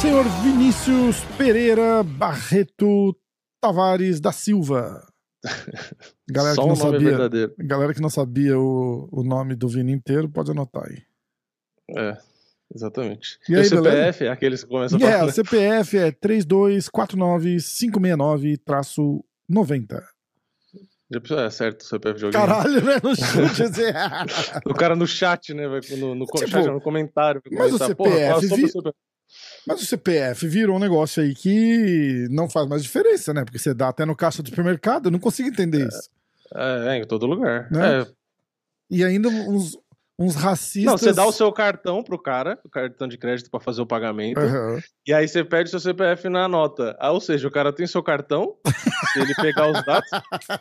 Senhor Vinícius Pereira Barreto Tavares da Silva. Galera que não sabia, verdadeiro. galera que não sabia o, o nome do Vini inteiro, pode anotar aí. É, exatamente. E, e aí, o CPF, é aqueles que começam a falar. É, o né? CPF é 32495693 90. É certo o CPF joguinho. Caralho, né? No chute, assim. É. o cara no chat, né? No, no, tipo, chat, no comentário. Tá, mas o, CPF vi... CPF. mas o CPF virou um negócio aí que não faz mais diferença, né? Porque você dá até no caixa do supermercado, eu não consigo entender é, isso. É, é em todo lugar. Né? É. E ainda uns, uns racistas. Não, você dá o seu cartão pro cara, o cartão de crédito pra fazer o pagamento, Aham. e aí você pede seu CPF na nota. Ah, ou seja, o cara tem seu cartão, se ele pegar os dados,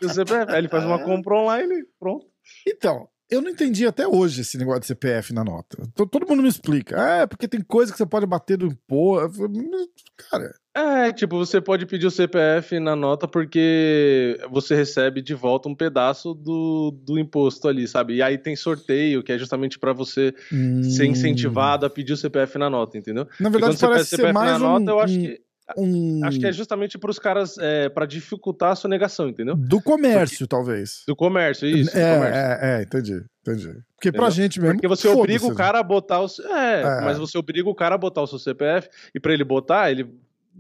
e o CPF. Aí ele faz uma compra online, pronto. Então, eu não entendi até hoje esse negócio de CPF na nota. To- Todo mundo me explica. Ah, é porque tem coisa que você pode bater do imposto. Eu falei, "Mas, Cara, É, tipo, você pode pedir o CPF na nota porque você recebe de volta um pedaço do, do imposto ali, sabe? E aí tem sorteio, que é justamente pra você ser hum, incentivado a pedir o CPF na nota, entendeu? Na verdade, parece ser mais na um, nota, eu acho um- que, um- acho que é justamente pros caras, é, pra dificultar a sonegação, entendeu? do comércio, talvez. Do comércio, isso. do é, comércio. é, é, entendi, entendi. Porque pra Entendeu? gente mesmo. Porque você obriga o cara a botar o. É, É. mas você obriga o cara a botar o seu CPF e pra ele botar, ele,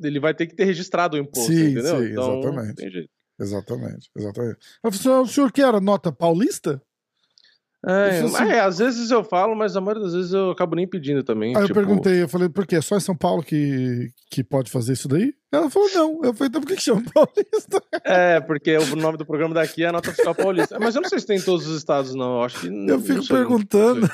ele vai ter que ter registrado o imposto, Sim, entendeu? sim, então, exatamente. Exatamente, exatamente. O senhor, o senhor quer a nota paulista? É, assim- é, às vezes eu falo, mas a maioria das vezes eu acabo nem pedindo também. Aí eu tipo, perguntei, eu falei, por quê? Só em São Paulo que, que pode fazer isso daí? Ela falou, não. Eu falei, então por que que chama paulista? É, porque o nome do programa daqui é a nota fiscal paulista. Mas eu não sei se tem em todos os estados, não. Eu acho que. Eu não fico sei, perguntando.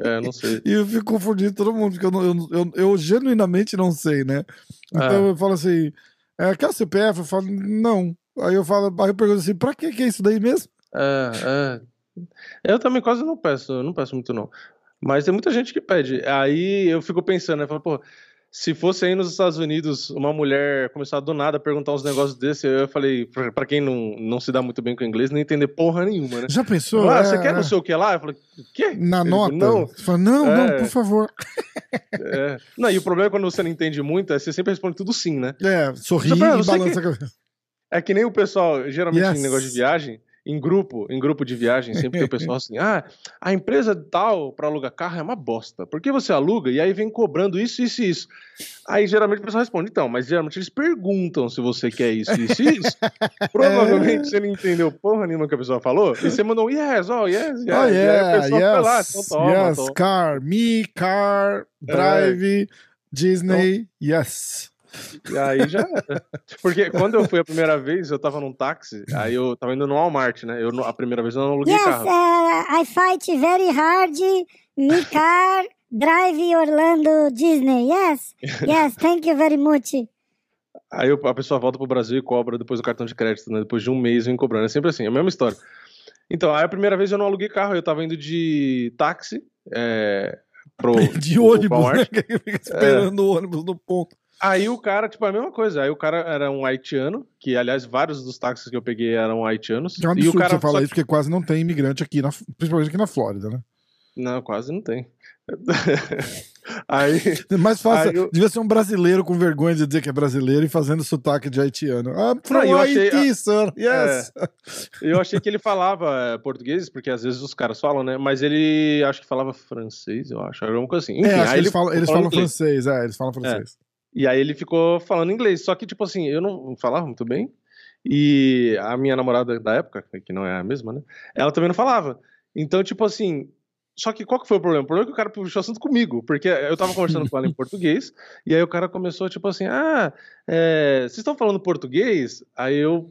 É, não sei. e eu fico confundindo todo mundo, porque eu, não- eu, eu, eu genuinamente não sei, né? Então Ah. eu falo assim, é, quer o CPF? Eu falo, não. Aí eu falo, aí eu pergunto assim, pra que que é isso daí mesmo? É, é. Eu também quase não peço, eu não peço muito, não. Mas tem muita gente que pede. Aí eu fico pensando, né? Falo, pô, se fosse aí nos Estados Unidos uma mulher começar do nada a perguntar uns negócios desse, eu falei, pra, pra quem não, não se dá muito bem com o inglês, não entender porra nenhuma, né? Já pensou? Ah, É, você quer é. não sei o que lá? Eu falei, o quê? Na Ele, nota? Não, Você fala, não, não, É. por favor. é. não, e o problema é quando você não entende muito, é você sempre responde tudo sim, né? É, sorri Você fala, e balança a cabeça. É que nem o pessoal, geralmente Yes. em negócio de viagem, em grupo, em grupo de viagem, sempre tem o pessoal assim, ah, a empresa tal para alugar carro é uma bosta. Por que você aluga? E aí vem cobrando isso, isso e isso. Aí geralmente o pessoal responde, então, mas geralmente eles perguntam se você quer isso, isso e isso. Provavelmente você não entendeu porra nenhuma que a pessoa falou, e você mandou yes, oh, yes, yes. Oh, E aí a yeah, pessoa foi lá, yes, então toma, yes, toma. car, me, car, drive, Disney, yes. E aí já era. Porque quando eu fui a primeira vez, eu tava num táxi, aí eu tava indo no Walmart, né? Eu, a primeira vez eu não aluguei Yes, carro. uh, I fight very hard. Me car drive Orlando Disney. Yes, yes, thank you very much. Aí a pessoa volta pro Brasil e cobra depois o cartão de crédito, né? Depois de um mês vem cobrando. É sempre assim, é a mesma história. Então, aí a primeira vez eu não aluguei carro, eu tava indo de táxi é, pro, De pro ônibus, Walmart. né? Que fica esperando o ônibus no ponto. Aí o cara, tipo, é a mesma coisa. Aí o cara era um haitiano, que aliás vários dos táxis que eu peguei eram haitianos. É um e o absurdo cara você falar só isso, porque quase não tem imigrante aqui, na- principalmente aqui na Flórida, né? Não, quase não tem. aí, É mais fácil, eu- devia ser um brasileiro com vergonha de dizer que é brasileiro e fazendo sotaque de haitiano. Ah, from Não, eu achei- Haiti, sir, yes. eu achei que ele falava é, português, porque às vezes os caras falam, né? Mas ele acho que falava francês, eu acho, alguma coisa assim. Enfim, é, acho que aí eles ele falam, ficou eles falam francês, é, eles falam francês. E aí ele ficou falando inglês. Só que, tipo assim, eu não falava muito bem. E a minha namorada da época, que não é a mesma, né? Ela também não falava. Então, tipo assim. Só que qual que foi o problema? O problema é que o cara puxou assunto comigo, porque eu tava conversando com ela em português, e aí o cara começou, tipo assim, ah, é, vocês estão falando português? Aí eu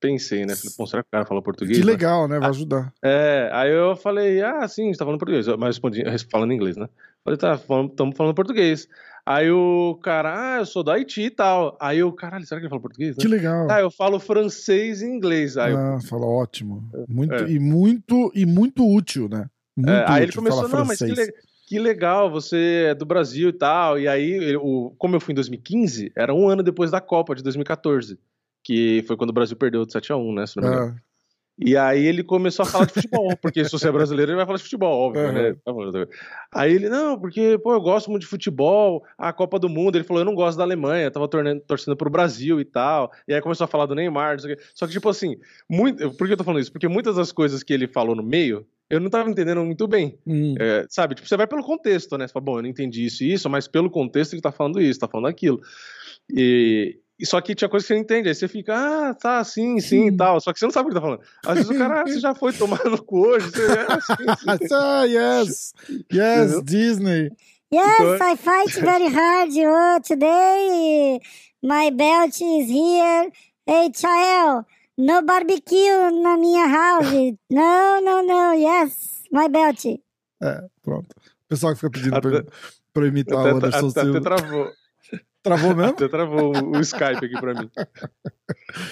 pensei, né? Falei, Pô, será que o cara fala português? Que né? legal, né? Vai ajudar. É, aí eu falei, ah, sim, gente tá falando português. Mas respondi falando inglês, né? Falei, tá, estamos falando português. Aí o cara, ah, eu sou do Haiti e tal. Aí eu, caralho, será que ele fala português? Né? Que legal. Ah, eu falo francês e inglês. Aí, eu- Ah, fala ótimo. Muito, É. e, muito, e muito útil, né? Muito é, aí ele útil começou, falar não, mas que, francês. le- que legal, você é do Brasil e tal. E aí, ele- o, como eu fui em 2015, era um ano depois da Copa de 2014. Que foi quando o Brasil perdeu de 7x1, né? Se não me engano. Ah, E aí ele começou a falar de futebol, porque se você é brasileiro, ele vai falar de futebol, óbvio, Uhum. né? Tá. Aí ele, não, porque, pô, eu gosto muito de futebol, a Copa do Mundo, ele falou, eu não gosto da Alemanha, tava tornando, torcendo pro Brasil e tal. E aí começou a falar do Neymar, não sei o quê. Só que, tipo assim, muito, por que eu tô falando isso? Porque muitas das coisas que ele falou no meio, eu não tava entendendo muito bem. hum, É, sabe, tipo, você vai pelo contexto, né? Você fala, bom, eu não entendi isso e isso, mas pelo contexto ele tá falando isso, tá falando aquilo. E, e só que tinha coisa que você não entende, aí você fica, ah, tá, sim, sim e tal. Só que você não sabe o que tá falando. Às vezes o cara, ah, você já foi tomar no cu hoje, você é, sim, sim. ah, yes, yes, Entendeu? Disney. Yes, Então- I fight very hard. Oh, today my belt is here. Hey, Chael, no barbecue na minha house. No, no, no. Yes, my belt. É, pronto. O pessoal que fica pedindo Até- pra, pra imitar o Até, Anderson até, até Silva. travou, Travou mesmo? até travou o, Skype aqui pra mim.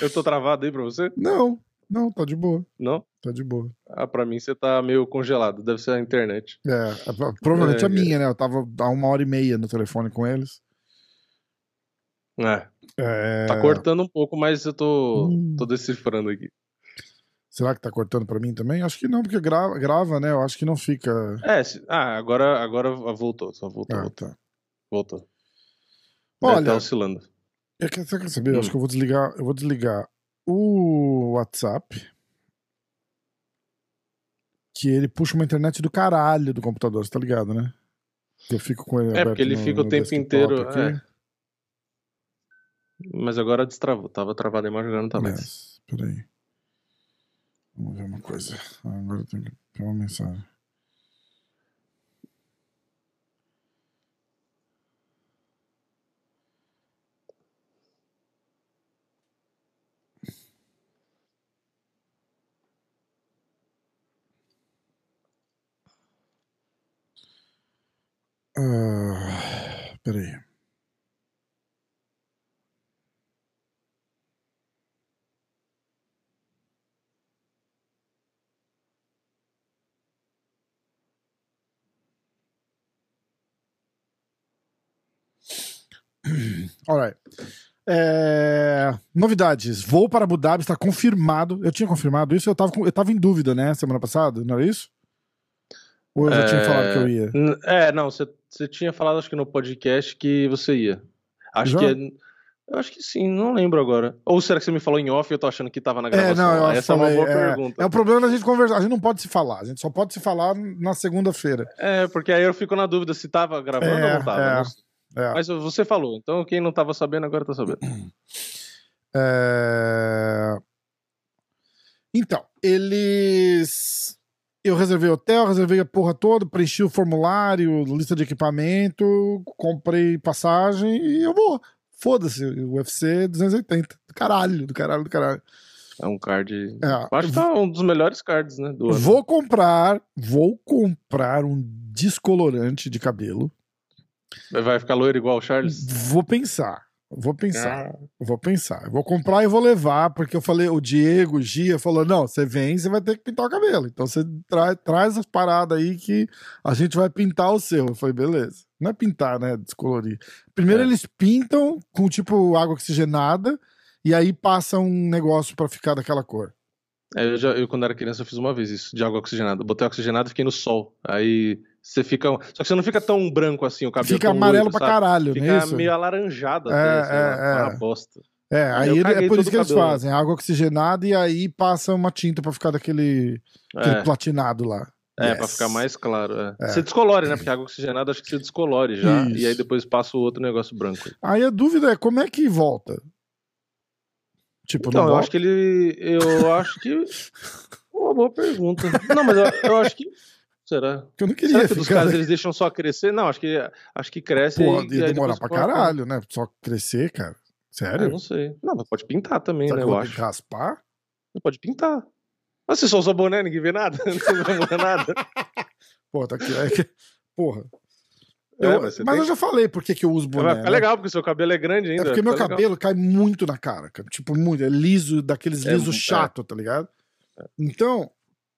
Eu tô travado aí pra você? Não, não, tá de boa. Não? Tá de boa. Ah, pra mim você tá meio congelado, deve ser a internet. É, provavelmente É, a minha, né? Eu tava há uma hora e meia no telefone com eles. É, É, tá cortando um pouco, mas eu tô, Hum. tô decifrando aqui. Será que tá cortando pra mim também? Acho que não, porque grava, grava né? Eu acho que não fica. É, se- ah, agora, agora voltou, só voltou, Ah, voltou. tá. voltou. Olha, tá oscilando. eu quero, você quer saber? Eu acho Hum. que eu vou desligar. Eu vou desligar o WhatsApp. Que ele puxa uma internet do caralho do computador, você tá ligado, né? Eu fico com ele É, porque ele no- fica o tempo inteiro, aqui. é. Mas agora destravou. Tava travado a imagem, agora não tá mais. Yes, peraí. Vamos ver uma coisa. Agora eu tenho que ter uma mensagem. Ah, peraí. Alright. É, Novidades. Voo para Abu Dhabi está confirmado. Eu tinha confirmado isso, eu tava, com- eu tava em dúvida, né? Semana passada, não era isso? Ou eu já tinha É, falado que eu ia? N- É, não, você, você tinha falado, acho que no podcast, que você ia. Acho Já? que é. Eu acho que sim, não lembro agora. Ou será que você me falou em off e eu tô achando que tava na É, gravação? não, eu acho Essa é uma falei, boa é, pergunta. É o problema da gente conversar. A gente não pode se falar. A gente só pode se falar na segunda-feira. É, porque aí eu fico na dúvida se tava gravando É, ou não tava. é. sei. É. Mas você falou, então quem não tava sabendo agora tá sabendo. É, Então, eles. Eu reservei hotel, reservei a porra toda, preenchi o formulário, lista de equipamento, comprei passagem e eu vou. Foda-se, o UFC 280. Do caralho, do caralho, do caralho. É um card. É, Acho que tá um dos melhores cards, né? Do ano. Vou comprar, vou comprar um descolorante de cabelo. Vai ficar loiro igual o Charles? Vou pensar. Vou pensar. Ah, Vou pensar. Vou comprar e vou levar, porque eu falei, o Diego, o Gia, falou: não, você vem, você vai ter que pintar o cabelo. Então você tra traz as paradas aí que a gente vai pintar o seu. Eu falei, beleza. Não é pintar, né? Descolorir. Primeiro É. eles pintam com tipo água oxigenada e aí passa um negócio pra ficar daquela cor. é, eu, já, eu, quando era criança, eu fiz uma vez isso, de água oxigenada. Botei oxigenado e fiquei no sol. Aí você fica. Só que você não fica tão branco assim, o cabelo. Fica amarelo loiro, pra sabe? caralho, não é Fica meio alaranjado É, até, sei lá, é, é. uma bosta. É, Aí ele- é por isso que eles cabelo. fazem, água oxigenada e aí passa uma tinta pra ficar daquele aquele É, platinado lá. é Yes. pra ficar mais claro. É. É. Você descolore, né? Porque água oxigenada acho que você descolore já. Isso. E aí depois passa o outro negócio branco. Aí a dúvida é como é que volta? Tipo, Então, não eu volta? acho que ele. Eu acho que. Uma boa pergunta. Não, mas eu, eu acho que. Será? Porque eu não queria Será que dos caras eles deixam só crescer? Não, acho que acho que cresce Pô, e, ia demorar pra caralho, né? Só crescer, cara. Ah, Sério? não sei. Não, mas pode pintar também, Será né? eu acho. raspar? Pode pintar. Mas você só usa boné, ninguém vê nada. Não vai mudar nada. Pô, tá aqui. é que- Porra. É, Eu- mas mas você tem- eu já falei por que, eu uso boné. ficar né? legal, porque seu cabelo é grande É ainda. porque vai meu legal. cabelo cai muito na cara, cara. Tipo, muito. É liso, daqueles É, liso é. chato, tá ligado? Então,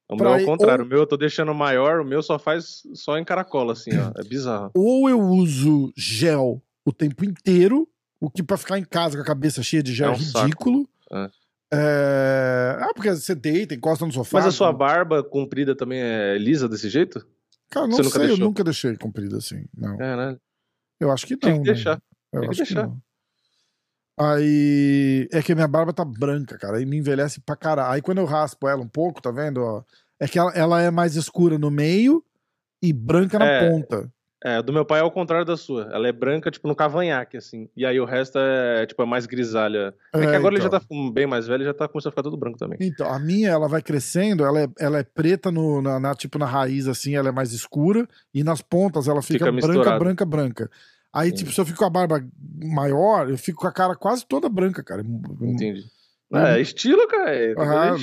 O pra meu é o contrário. ou- O meu eu tô deixando maior, o meu só faz só em caracola, assim, ó. É bizarro. ou eu uso gel o tempo inteiro, o que pra ficar em casa com a cabeça cheia de gel É é um ridículo. Ah. É... Ah, porque você deita, encosta no sofá. Mas a sua barba comprida também é lisa desse jeito? Cara, não você nunca sei, eu nunca deixei comprida assim. Não. Caralho. Eu acho que não. Tinha que né? deixar. Eu Tem que que deixar. não. Aí. É que a minha barba tá branca, cara. Aí me envelhece pra caralho. Aí quando eu raspo ela um pouco, tá vendo? ó, é que ela, ela é mais escura no meio e branca na É. ponta. É, do meu pai é o contrário da sua. Ela é branca, tipo, no cavanhaque, assim. E aí o resto é, tipo, é mais grisalha. É, que É, agora ele já então. tá bem mais velho e já tá começando a ficar todo branco também. Então, a minha, ela vai crescendo, ela é, ela é preta no, na, na- tipo na raiz, assim, ela é mais escura, e nas pontas ela fica, Fica branca, branca, branca. Aí, Hum. tipo, se eu fico com a barba maior, eu fico com a cara quase toda branca, cara. Entendi. É, estilo, cara. É, que Ah,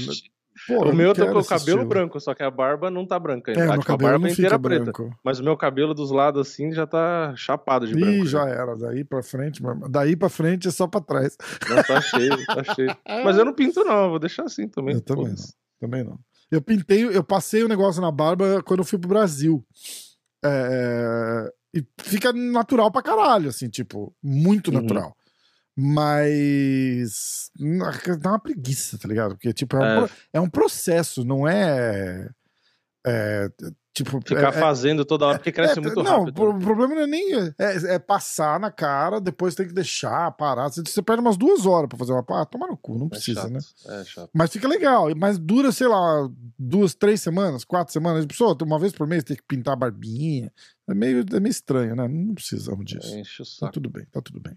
Pô, o não meu eu tô quero com o cabelo estilo. branco, só que a barba não tá branca É, tipo, a barba não inteira preta. branco. Mas o meu cabelo dos lados, assim, já tá chapado de branco. Ih, já era. Daí pra frente, irmão. daí pra frente é só pra trás. Não, tá cheio, tá cheio. Mas eu não pinto, não. Vou deixar assim também. Eu também foda-se. Também não. Eu pintei, eu passei o negócio na barba quando eu fui pro Brasil. É, e fica natural pra caralho, assim, tipo, muito Uhum. natural. Mas dá uma preguiça, tá ligado? Porque, tipo, é um, É. pro- é um processo, não é. É, tipo, Ficar é, fazendo toda hora, porque cresce é, muito não, rápido. o problema não é nem. É, é passar na cara, depois tem que deixar, parar. Você, você perde umas duas horas pra fazer uma. Ah, toma no cu, não É precisa, chato, né? É chato. Mas fica legal. Mas dura, sei lá, duas, três semanas, quatro semanas. Pessoa, uma vez por mês tem que pintar a barbinha. É meio, é meio estranho, né? Não precisamos disso. Enche o Tá saco. tudo bem, tá tudo bem.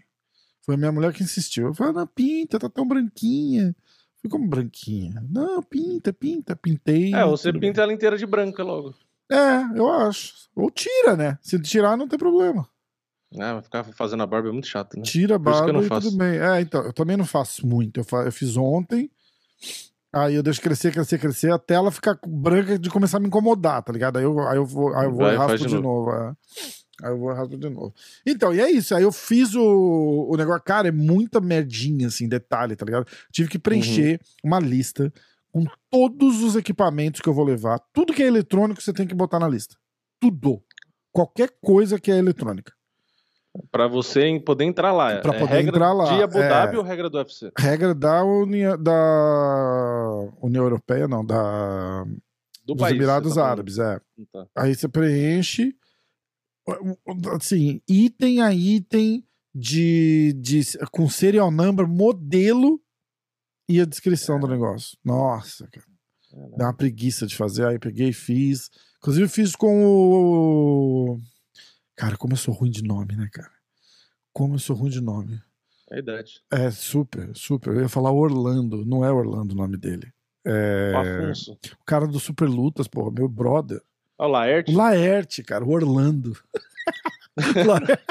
Foi minha mulher que insistiu. Eu falei, não, pinta, tá tão branquinha. Fui como branquinha. Não, pinta, pinta. Pintei. É, você tudo bem. pinta ela inteira de branca logo. É, eu acho. Ou tira, né? Se tirar, não tem problema. Mas ficar fazendo a barba é muito chato, né? Tira a barba não e faço. tudo bem. É, então, eu também não faço muito. Eu, fa- eu fiz ontem, aí eu deixo crescer, crescer, crescer, até ela ficar branca de começar a me incomodar, tá ligado? Aí eu, aí eu vou, aí eu vou Vai e raspo de de novo. é. Aí eu vou raspo de novo. Então, e é isso. Aí eu fiz o, o negócio. Cara, é muita merdinha, assim, detalhe, tá ligado? Tive que preencher Uhum. uma lista com todos os equipamentos que eu vou levar. Tudo que é eletrônico você tem que botar na lista. Tudo. Qualquer coisa que é eletrônica. Pra você poder entrar lá. Pra é poder regra entrar lá, de Abu é. Dhabi ou regra do UFC? regra da União, da União Europeia, não, da Do dos país. Emirados tá Árabes, é. Tá. Aí você preenche, assim, item a item de, de com serial number, modelo e a descrição do negócio. Nossa, cara, dá uma preguiça de fazer. Aí peguei e fiz. Inclusive fiz com o Cara, como eu sou ruim de nome, né, cara? Como eu sou ruim de nome. É a idade. É, super, super. Eu ia falar Orlando, não é Orlando o nome dele. É, O o cara do Super Lutas, porra, meu brother. Olha o Laerte. O Laerte, cara, o Orlando. Laerte,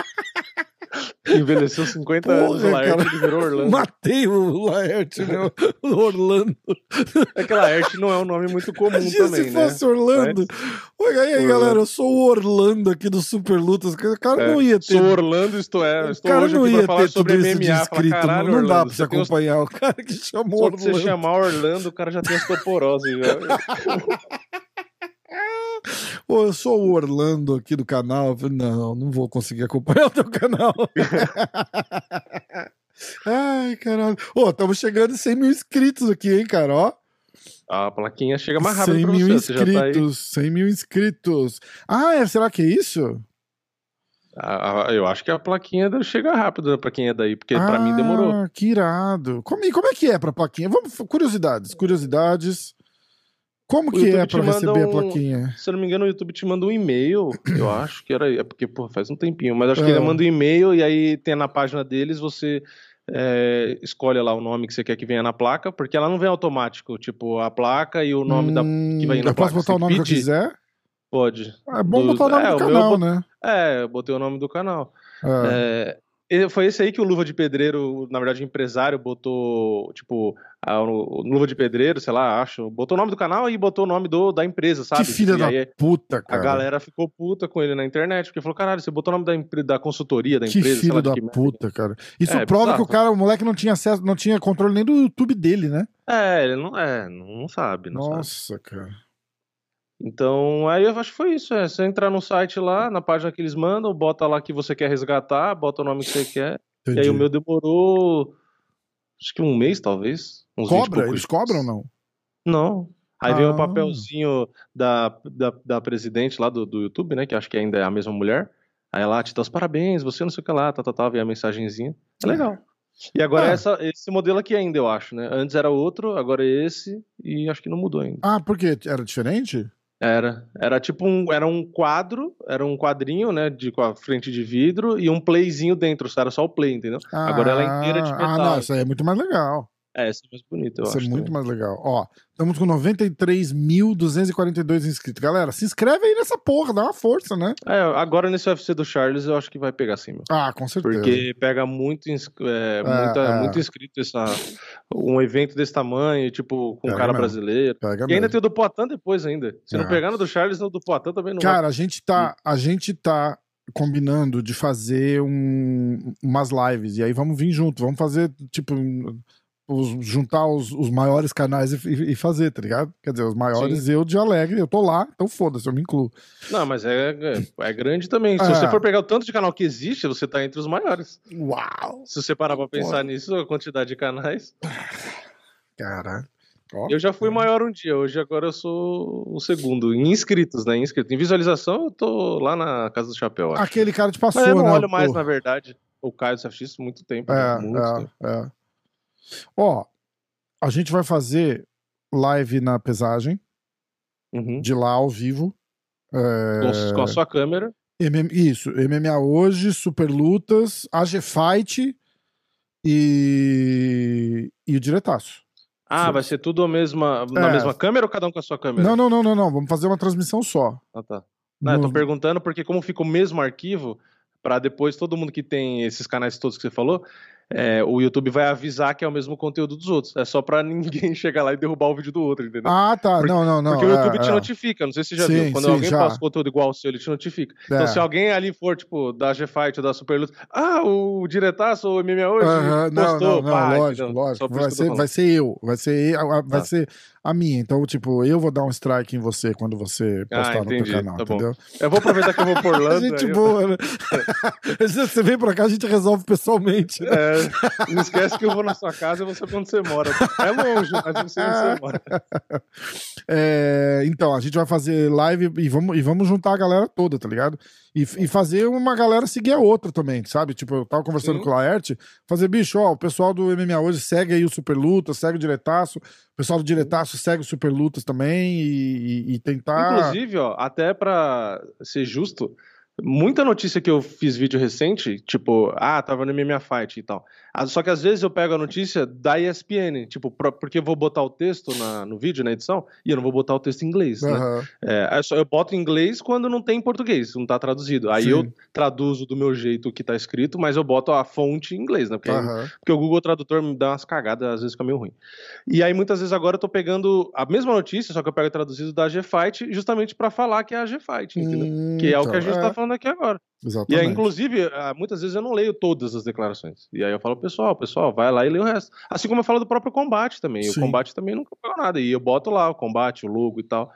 Envelheceu 50 anos. O Porra, Laerte cara. virou Orlando. matei o Laerte, meu. O Orlando. É que Laerte não é um nome muito comum Imagina também, se né? fosse Orlando. Oi, aí, Orlando. galera, eu sou o Orlando aqui do Super Lutas. O cara É, não ia ter. Sou Orlando, isto é. o Estou cara hoje não ia falar ter sobre tudo isso MMA. de escrito. caralho, não, não dá Orlando, pra você você tem os- acompanhar. O cara que chamou Só de você Orlando. chamar Orlando, o cara já tem osteoporose. Já. Pô, eu sou o Orlando aqui do canal. Não, não vou conseguir acompanhar o teu canal. Ai, caralho. Ô, estamos chegando em 100 mil inscritos aqui, hein, cara? Ó, A plaquinha chega mais rápido 100 pra mil você. Você tá inscritos. 100 mil inscritos. Ah, é, será que é isso? Ah, eu acho que a plaquinha deve chegar rápido pra quem é daí, porque pra mim demorou. Ah, que irado. Como, como é que é pra plaquinha? Vamos, curiosidades, curiosidades. Como que é manda receber a um- plaquinha? Se eu não me engano, o YouTube te manda um e-mail. Eu acho que era. É porque, pô, faz um tempinho. Mas acho que É. ele manda um e-mail e aí tem na página deles, você é, escolhe lá o nome que você quer que venha na placa, porque ela não vem automático. Tipo, a placa e o nome da. Hum, que vai na Eu posso placa, botar o nome que eu pedir? quiser? Pode. É bom Do- botar o nome é, do meu canal, bot- né? É, eu botei o nome do canal. É. Foi esse aí que o Luva de Pedreiro, na verdade, o empresário botou, tipo, a, o, Luva de Pedreiro, sei lá, acho, botou o nome do canal e botou o nome do, da empresa, sabe? que filha e da aí puta, a cara. galera ficou puta com ele na internet, porque falou, caralho, você botou o nome da, da consultoria, da Que empresa, sei lá filho da que puta, cara. Isso É, prova que o cara, o moleque não tinha acesso, não tinha controle nem do YouTube dele, né? É, ele não, é, não sabe, não sabe. Nossa, cara. Então, aí eu acho que foi isso, é, você entrar no site lá, na página que eles mandam, bota lá que você quer resgatar, bota o nome que você quer, Entendi. E aí o meu demorou acho que um mês, talvez. Uns 20 Cobra? Eles cobram ou não? Não. Aí vem Ah. o papelzinho da, da, da presidente lá do, do YouTube, né? Que acho que ainda é a mesma mulher. Aí ela te dá os parabéns, você não sei o que lá, tá, tá, tá, vem a mensagenzinha. É legal. E agora Ah. é essa, esse modelo aqui ainda, eu acho, né? Antes era outro, agora é esse, e acho que não mudou ainda. Ah, por quê? Era diferente? Era. Era tipo um. Era um quadro, era um quadrinho, né? De, com a frente de vidro e um playzinho dentro. Era só o play, entendeu? Agora ela é inteira de Ah, metal. não, isso aí é muito mais legal. É, esse é mais bonito, eu Isso acho. é muito também. mais legal. Ó, estamos com 93.242 inscritos. Galera, se inscreve aí nessa porra, dá uma força, né? É, agora nesse UFC do Charles eu acho que vai pegar sim, meu. Ah, com certeza. Porque pega muito, ins- é, muita- é. muito inscrito essa, um evento desse tamanho, tipo, com um Pega cara mesmo. brasileiro. Pega E ainda mesmo. tem o do Poitin depois ainda. Se É. não pegar no do Charles, no do Poitin também não Cara, a gente tá, a gente tá combinando de fazer um, umas lives. E aí vamos vir junto. Vamos fazer, tipo, os- juntar os, os maiores canais e, e- fazer, tá ligado? Quer dizer, os maiores eu de Alegre, eu tô lá, então foda-se, eu me incluo. Não, mas é, é, é grande também. Se É. você for pegar o tanto de canal que existe, você tá entre os maiores. Uau! Se você parar pra pensar Porra. nisso, a quantidade de canais. Caralho. Eu já fui maior um dia, hoje agora eu sou o segundo. Em inscritos, né? Em inscritos. Em visualização, eu tô lá na Casa do Chapéu. acho. Aquele cara te passou, Mas eu não né? olho mais, na verdade. O Caio do CFX muito tempo. É, né? muito tempo. é, é. Ó, a gente vai fazer live na pesagem, Uhum. de lá ao vivo. É, Com, a sua câmera. MM isso, MMA hoje, Super Lutas, AG Fight e, e o diretaço. Ah, Sim. vai ser tudo a mesma, na É. mesma câmera ou cada um com a sua câmera? Não, não, não, não, não. Vamos fazer uma transmissão só. Ah, tá. Não, eu tô No- perguntando porque como fica o mesmo arquivo, pra depois todo mundo que tem esses canais todos que você falou, é, o YouTube vai avisar que é o mesmo conteúdo dos outros. É só pra ninguém chegar lá e derrubar o vídeo do outro, entendeu? Ah, tá. Porque- não, não, não. Porque o YouTube é, te é. notifica, não sei se você já Sim, viu. Quando sim, alguém já. passa conteúdo igual ao seu, ele te notifica. É. Então, se alguém ali for, tipo, da G-Fight ou da Superluta, ah, o diretaço, o MMA hoje, Aham, não, postou, não, não, pá, lógico? Só lógico. Vai ser, vai ser eu, vai ser, eu- vai Tá. ser a minha. Então, tipo, eu vou dar um strike em você quando você Ah, postar no teu canal, tá bom. entendeu? Eu vou aproveitar que eu vou por Orlando. gente eu- boa, né? você vem pra cá, a gente resolve pessoalmente. né? É, não esquece que eu vou na sua casa e você quando você mora. É longe, mas onde você mora. É, então, a gente vai fazer live e vamos, e vamos juntar a galera toda, tá ligado? E, e fazer uma galera seguir a outra também, sabe? Tipo, eu tava conversando Sim. com o Laerte, fazer, bicho, ó, o pessoal do MMA hoje segue aí o Super Lutas, segue o Diretaço, o pessoal do Diretaço segue o Super Lutas também e, e- e tentar. Inclusive, ó, até pra ser justo, muita notícia que eu fiz vídeo recente, tipo, ah, tava no MMA Fight e tal. Ah, Só que às vezes eu pego a notícia da ESPN, tipo, porque eu vou botar o texto na- no vídeo, na edição, e eu não vou botar o texto em inglês, né? Aham. É, é só- eu boto em inglês quando não tem em português, não tá traduzido. Aí Sim. eu traduzo do meu jeito o que tá escrito, mas eu boto a fonte em inglês, né? Porque, aham. porque o Google Tradutor me dá umas cagadas, às vezes fica meio ruim. E aí muitas vezes agora eu tô pegando a mesma notícia, só que eu pego traduzido da G-Fight, justamente pra falar que é a G-Fight, entendeu? Que é o que então, a gente é, tá falando aqui agora. E Exatamente. aí, inclusive, ah, muitas vezes eu não leio todas as declarações. E aí eu falo, pessoal, pessoal, vai lá e lê o resto. Assim como eu falo do próprio combate também. Sim. O combate também nunca pegou nada. E eu boto lá o combate, o logo e tal.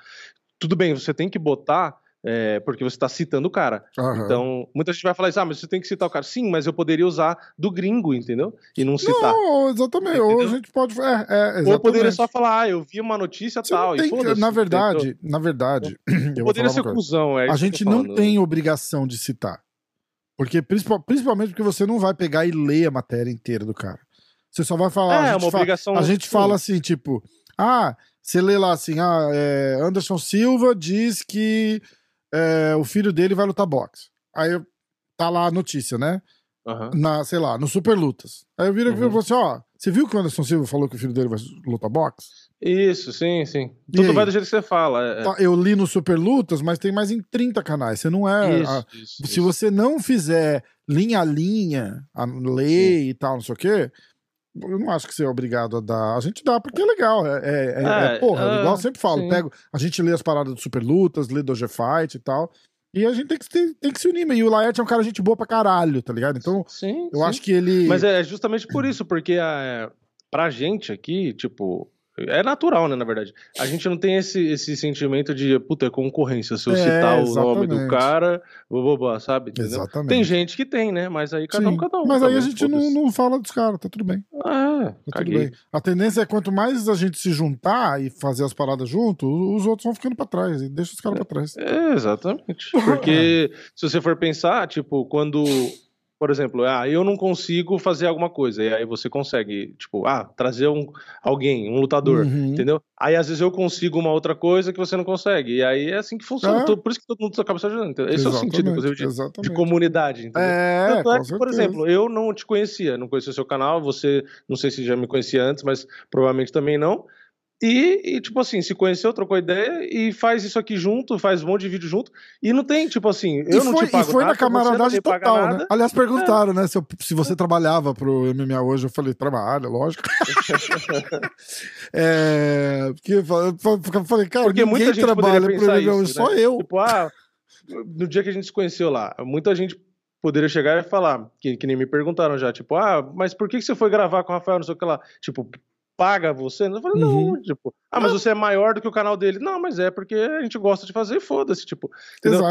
Tudo bem, você tem que botar. É, porque você tá citando o cara. Aham. Então, muita gente vai falar isso, ah, mas você tem que citar o cara. Sim, mas eu poderia usar do gringo, entendeu? E não citar. Não, exatamente. Ou a Entendeu? gente pode. É, é. Ou eu poderia só falar, ah, eu vi uma notícia Você tal. e tem foda-se, na entendeu? verdade, na verdade, eu vou Poderia ser cuzão, é a eu gente não falando. tem obrigação de citar. Porque principal- principalmente porque você não vai pegar e ler a matéria inteira do cara. Você só vai falar. É, a gente, uma fa- obrigação. a gente fala assim, tipo, ah, você lê lá assim, ah, é, Anderson Silva diz que é, o filho dele vai lutar boxe. Aí tá lá a notícia, né? Aham. Na, sei lá, no Super Lutas. Aí eu viro e Uhum. falo assim, ó, você viu que o Anderson Silva falou que o filho dele vai lutar boxe? Isso, sim, sim. E Tudo aí? vai do jeito que você fala. é- é. Tá, Eu li no Super Lutas, mas tem mais em 30 canais. Você não é. Isso, a- isso, se isso. você não fizer linha a linha, a lei e tal, não sei o quê, eu não acho que você é obrigado a dar. A gente dá porque é legal. É, é, é- É, é, porra, é, igual eu sempre falo. sim. Pego, a gente lê as paradas do Super Lutas, lê do G-Fight e tal. E a gente tem que, tem, tem que se unir. E o Laerte é um cara gente boa pra caralho, tá ligado? Então, Sim, eu sim. acho que ele. Mas é justamente por isso, porque é, pra gente aqui, tipo, é natural, né, na verdade. A gente não tem esse, esse sentimento de, puta, é concorrência. Se eu É, citar o nome do exatamente. cara, blá, sabe? Entendeu? Exatamente. Tem gente que tem, né? Mas aí cada um, Sim. cada um. Mas aí a gente não, não fala dos caras, tá tudo bem. É, Tá tudo bem. A tendência é quanto mais a gente se juntar e fazer as paradas junto, os outros vão ficando pra trás. E deixa os caras pra trás. É, exatamente. Porque se você for pensar, tipo, quando, por exemplo, ah, eu não consigo fazer alguma coisa, e aí você consegue, tipo, ah, trazer um, alguém, um lutador, Uhum. entendeu? Aí às vezes eu consigo uma outra coisa que você não consegue, e aí é assim que funciona. É. Por isso que todo mundo acaba se ajudando. entendeu? Esse é o sentido, Exatamente, inclusive, de, de exatamente. comunidade, entendeu? É, Tanto é que, por exemplo, eu não te conhecia, não conhecia o seu canal, você não sei se já me conhecia antes, mas provavelmente também não. E, e, tipo assim, se conheceu, trocou ideia e faz isso aqui junto, faz um monte de vídeo junto. E não tem, tipo assim, eu e não foi, te pago e foi nada, na camaradagem total, né? Aliás, perguntaram, né, se, eu- se você trabalhava pro MMA hoje. Eu falei, trabalha, lógico. é, porque eu fa- eu falei, cara, Porque ninguém muita gente trabalha pro MMA hoje, isso, só né? eu. Tipo, ah, no dia que a gente se conheceu lá, muita gente poderia chegar e falar, que, que nem me perguntaram já, tipo, ah, mas por que que você foi gravar com o Rafael, não sei o que lá? Tipo, paga você? Eu falei, Uhum. não, tipo, ah, mas você é maior do que o canal dele. Não, mas é porque a gente gosta de fazer e foda-se, tipo?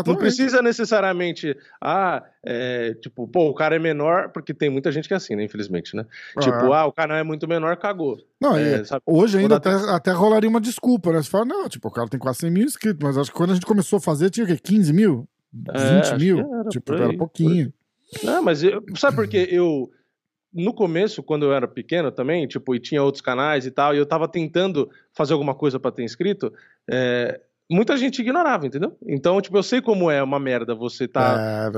Não precisa necessariamente, ah, é, tipo, pô, o cara é menor, porque tem muita gente que é assim, né, infelizmente, né? Tipo, ah, o canal é muito menor, cagou. Não, É, sabe? hoje ainda até, até rolaria uma desculpa, né? Você fala, não, tipo, o cara tem quase 100 mil inscritos, mas acho que quando a gente começou a fazer, tinha o quê? 15 mil? 20 É, mil? que era tipo, era pouquinho. Não, mas eu, sabe por quê? Eu, no começo, quando eu era pequeno também, tipo, e tinha outros canais e tal, e eu tava tentando fazer alguma coisa pra ter inscrito, é, muita gente ignorava, entendeu? Então, tipo, eu sei como é uma merda você tá.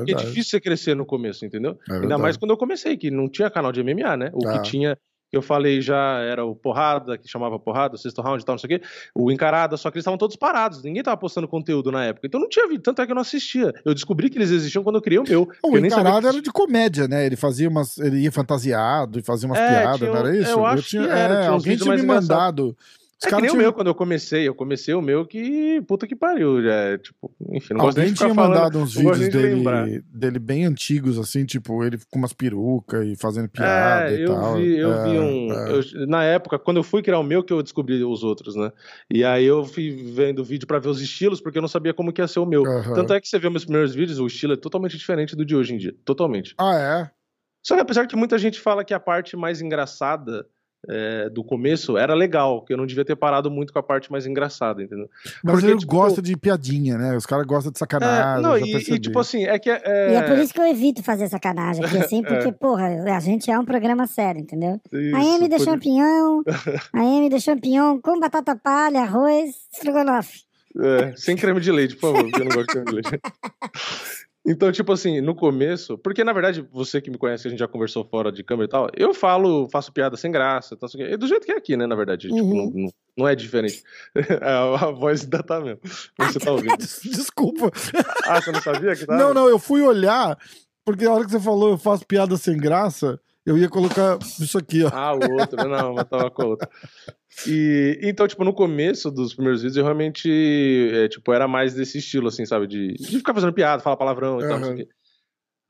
é é difícil você crescer no começo, entendeu? É Ainda mais quando eu comecei, que não tinha canal de MMA, né? O que tinha, que eu falei já era o Porrada, que chamava Porrada, o Sexto Round e tal, não sei o quê, o Encarada, só que eles estavam todos parados, ninguém tava postando conteúdo na época. Então não tinha vídeo, tanto é que eu não assistia. Eu descobri que eles existiam quando eu criei o meu. O eu que era de comédia, né? Ele fazia umas. Ele ia fantasiado e fazia umas É, piadas, tinha não era isso? eu acho tinha, que era, é, tinha alguém tinha me engraçados. Os É que nem o meu, quando eu comecei. Eu comecei o meu que puta que pariu. Já, é, tipo, enfim, não Alguém tinha falando. mandado uns vídeos de lembrar. dele, dele bem antigos, assim, tipo, ele com umas perucas e fazendo piada É, e eu tal. vi, eu É, vi um. é. eu- na época, quando eu fui criar o meu, que eu descobri os outros, né? E aí eu fui vendo vídeo pra ver os estilos, porque eu não sabia como que ia ser o meu. Aham. Tanto é que você vê meus primeiros vídeos, o estilo é totalmente diferente do de hoje em dia. Totalmente. Ah, é? Só que apesar que muita gente fala que a parte mais engraçada. É, do começo era legal, que eu não devia ter parado muito com a parte mais engraçada, entendeu? Mas Porque, ele tipo, gosta de piadinha, né? Os caras gostam de É, sacanagem. não, eu já e, e, tipo assim, é que é, E é por isso que eu evito fazer sacanagem aqui, assim, porque, É. porra, a gente é um programa sério, entendeu? isso, A M de por- champignon, a M de champignon com batata palha, arroz, estrogonofe. É, sem creme de leite, por favor, porque eu não gosto de creme de leite. Então, tipo assim, no começo, porque na verdade, você que me conhece, a gente já conversou fora de câmera e tal, eu falo, faço piada sem graça, então, assim, do jeito que é aqui, né, na verdade, tipo, Uhum. não, não, não é diferente. a, a voz ainda tá mesmo, você tá ouvindo. Des- Desculpa. Ah, você não sabia que tá? Não, não, eu fui olhar, porque a hora que você falou eu faço piada sem graça, eu ia colocar isso aqui, ó. Ah, o outro, né? não, mas tava com a outra. E, então, tipo, no começo dos primeiros vídeos, eu realmente, é, tipo, era mais desse estilo, assim, sabe? De, de ficar fazendo piada, falar palavrão e tal, não sei o Aham. quê.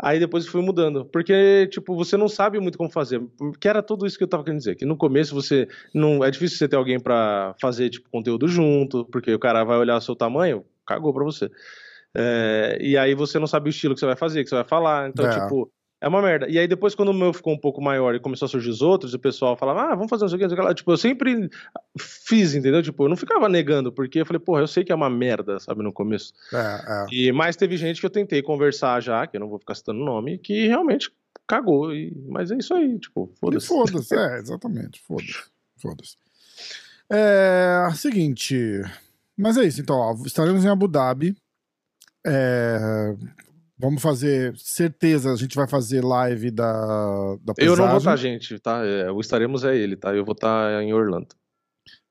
Aí depois fui mudando, porque, tipo, você não sabe muito como fazer, que era tudo isso que eu tava querendo dizer, que no começo você, não, é difícil você ter alguém pra fazer, tipo, conteúdo junto, porque o cara vai olhar o seu tamanho, cagou pra você. É, e aí você não sabe o estilo que você vai fazer, que você vai falar, então, É. tipo, é uma merda. E aí depois, quando o meu ficou um pouco maior e começou a surgir os outros, o pessoal falava, ah, vamos fazer não sei o que, não sei o que lá. Tipo, eu sempre fiz, entendeu? Tipo, eu não ficava negando, porque eu falei, porra, eu sei que é uma merda, sabe, no começo. É, é. E mais teve gente que eu tentei conversar já, que eu não vou ficar citando nome, que realmente cagou. E... Mas é isso aí, tipo, foda-se. foda-se, é, exatamente, foda-se. Foda-se. É, seguinte. Mas é isso, então, ó, estaremos em Abu Dhabi. É, vamos fazer, certeza, a gente vai fazer live da, da Eu não vou pesagem. estar, gente, tá? É, o estaremos é ele, tá? Eu vou estar em Orlando.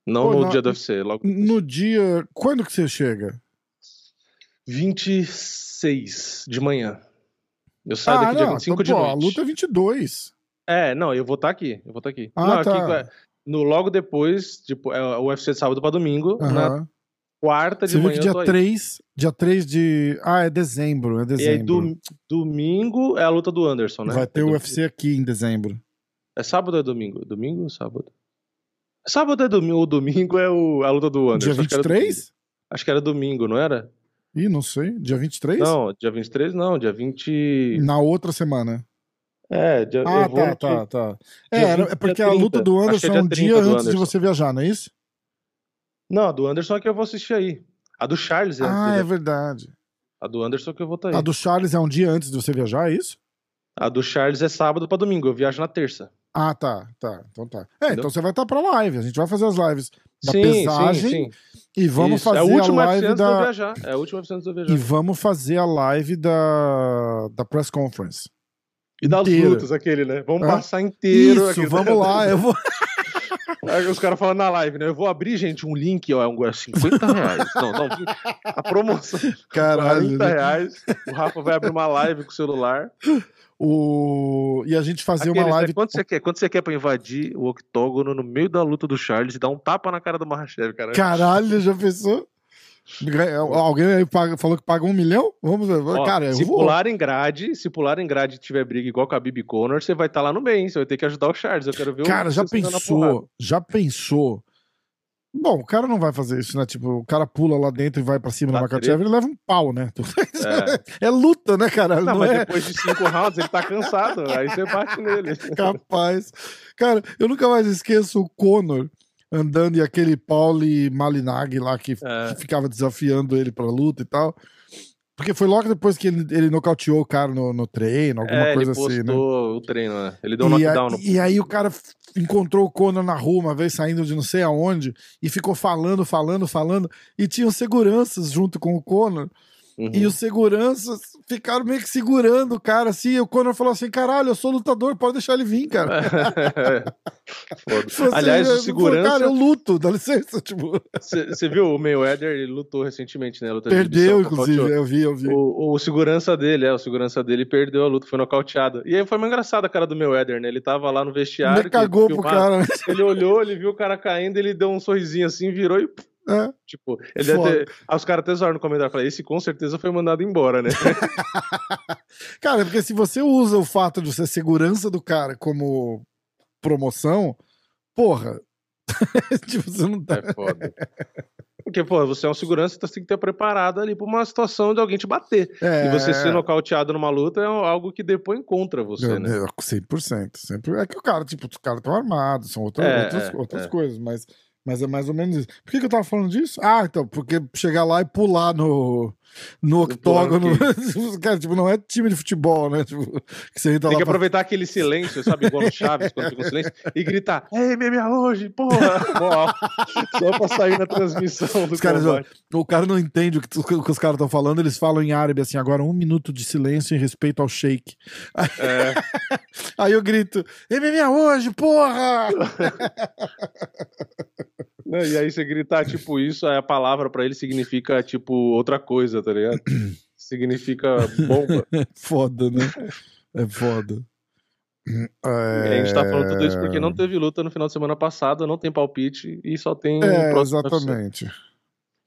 Não Pô, no na- dia do UFC, logo. No dia. Quando que você chega? 26 de manhã. Eu saio ah, daqui dia não, 25 então, de pô, noite. a luta é 22. É, não, eu vou estar aqui. Eu vou estar aqui. Ah, não, tá. aqui, é, no, logo depois, tipo, é o UFC de sábado pra domingo. Na. Quarta de Você viu manhã que eu tô dia aí. 3, dia 3 de. Ah, é dezembro, é E aí, dezembro. dom- domingo é a luta do Anderson, né? Vai ter é o do- UFC aqui em dezembro. É sábado ou é domingo? Domingo ou sábado? Sábado é domingo, ou domingo é o, a luta do Anderson. Dia Acho que era 23? Acho que era domingo, não era? Ih, não sei. Dia 23? Não, dia 23 não, dia 20. Na outra semana. É, dia- Ah, eu vou tá, tá, tá. É, dia era- 20, é porque a luta 30. do que Anderson é é dia um 30 dia do antes de Anderson. você viajar, não é isso? Não, a do Anderson é que eu vou assistir aí. A do Charles é Ah, é verdade. A do Anderson que eu vou estar aí. A do Charles é um dia antes de você viajar, é isso? A do Charles é sábado pra domingo, eu viajo na terça. Ah, tá, tá. Então tá. É, Entendeu? então você vai estar pra live. A gente vai fazer as lives da sim, pesagem sim, sim. e vamos Isso. fazer é o último a live antes de eu da. viajar. É o último UFC antes de eu viajar. E vamos fazer a live da, da press conference. E das lutas, aquele, né? Vamos passar inteiro. Isso, aquele- vamos lá. Eu vou. Aí os caras falando na live, né? Eu vou abrir, gente, um link, ó, é um, é 50 reais. Não, não, a promoção, Caralho. 40 né? reais. O Rafa vai abrir uma live com o celular. O... E a gente fazer Aqueles, uma né? live. Quanto você quer? Quanto você quer pra invadir o octógono no meio da luta do Charles e dar um tapa na cara do Mahashev, cara? Caralho, já pensou? Alguém aí paga- falou que paga um milhão? Vamos ver. Ó, Cara, se vou. pular em grade, se pular em grade e tiver briga igual com a Bibi Connor, você vai estar lá no meio, hein? Você vai ter que ajudar o Charles. Eu quero ver Cara, já pensou? Já pensou? Bom, o cara não vai fazer isso, né? Tipo, o cara pula lá dentro e vai pra cima da Makachev, ele leva um pau, né? É. É luta, né, caralho? Não, Não, mas é depois de cinco rounds ele tá cansado, aí você bate nele. capaz. Cara, eu nunca mais esqueço o Conor andando e aquele Pauli Malinag lá que, É. que ficava desafiando ele pra luta e tal. Porque foi logo depois que ele, ele nocauteou o cara no, no treino, alguma É, ele coisa postou assim, né? o treino, né? Ele deu um e, a- knockdown no e aí o cara encontrou o Conor na rua uma vez saindo de não sei aonde e ficou falando, falando, falando e tinham seguranças junto com o Conor Uhum. e os seguranças ficaram meio que segurando o cara assim e o Conor falou assim, caralho, eu sou lutador, pode deixar ele vir, cara. Assim, Aliás, o segurança. Cara, eu luto, dá licença, tipo, Você viu o Mayweather? Ele lutou recentemente, né? perdeu inclusive, nocauteou. eu vi, eu vi. O, o segurança dele, é, o segurança dele perdeu a luta, foi nocauteado. E aí foi uma engraçada a cara do Mayweather, né? Ele tava lá no vestiário. Que cagou pro cara? Ele olhou, ele viu o cara caindo, ele deu um sorrisinho assim, virou e. É. Tipo, ele ter. Aí os caras até zoaram no comentário. Falaram, esse com certeza foi mandado embora, né? Cara, porque se você usa o fato de ser segurança do cara como promoção, porra. tipo, você não tá. É foda. Porque, pô, você é um segurança, então você tem que ter preparado ali pra uma situação de alguém te bater. É, E você ser nocauteado numa luta é algo que depõe contra você, né? É, 100%. Sempre. É que o cara, tipo, os caras estão armados, são outra, É, outras, é, outras é. coisas, mas, mas é mais ou menos isso. Por que, que eu tava falando disso? Ah, então, porque chegar lá e pular no, no octógono. cara, tipo, não é time de futebol, né? Tipo, que você Tem que pra... aproveitar aquele silêncio, sabe? Igual no Chaves, quando fica um silêncio, e gritar: Ei, MMA hoje, porra! Só pra sair na transmissão do Os caras. O cara não entende o que, o que os caras estão falando, eles falam em árabe assim, agora um minuto de silêncio em respeito ao shake. É, Aí eu grito, MMA hoje, porra! e aí você gritar tipo isso, aí a palavra pra ele significa tipo outra coisa, tá ligado? significa bomba. Foda, né? É foda. E a gente tá falando tudo isso porque não teve luta no final de semana passado, não tem palpite e só tem o É, próximo UFC. exatamente.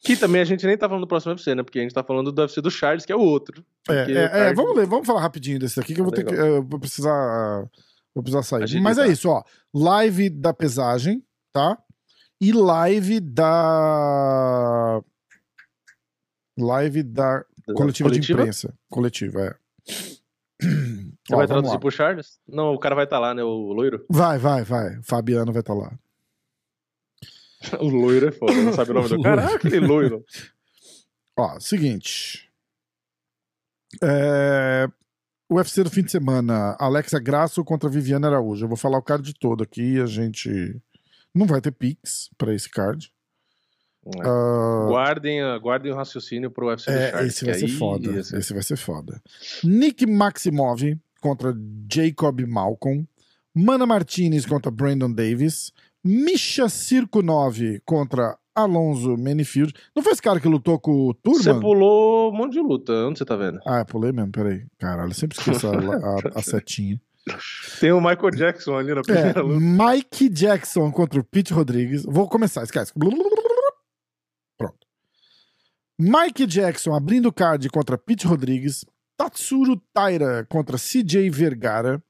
Que também a gente nem tá falando do próximo UFC, né? Porque a gente tá falando do UFC do Charles, que é o outro. É, é, é, card- vamos ler, vamos falar rapidinho desse aqui que eu vou ter que. Eu vou precisar. Vou precisar sair. Agilizar. Mas é isso, ó. Live da pesagem, tá? E live da. Live da coletiva, de imprensa. Coletiva, é. Você Ó, vai traduzir lá. pro Charles? Não, o cara vai estar lá, né? O loiro. Vai, vai, vai. Fabiano vai estar lá. O loiro é foda, não sabe o nome do cara? Ah, aquele loiro. Ó, seguinte. É... O UFC do fim de semana, Alexa Grasso contra Viviane Araújo. Eu vou falar o card todo aqui. A gente não vai ter Pix pra esse card. Ah, Guardem, guardem o raciocínio pro UFC é, Charles. esse vai ser aí foda. ser- Esse vai ser foda. Nick Maximov contra Jacob Malcolm. Mana Martinez contra Brandon Davis. Misha Circo 9 contra Alonso Manifield. Não foi esse cara que lutou com o Você Turman? pulou um monte de luta. Onde você tá vendo? Ah, eu pulei mesmo, peraí. Caralho, eu sempre esqueço a, a- a setinha. Tem o Michael Jackson ali na É, primeira luta. Mike Jackson contra o Pete Rodrigues. Vou começar, esquece. Pronto. Mike Jackson abrindo o card contra Pete Rodrigues. Tatsuro Taira contra CJ Vergara.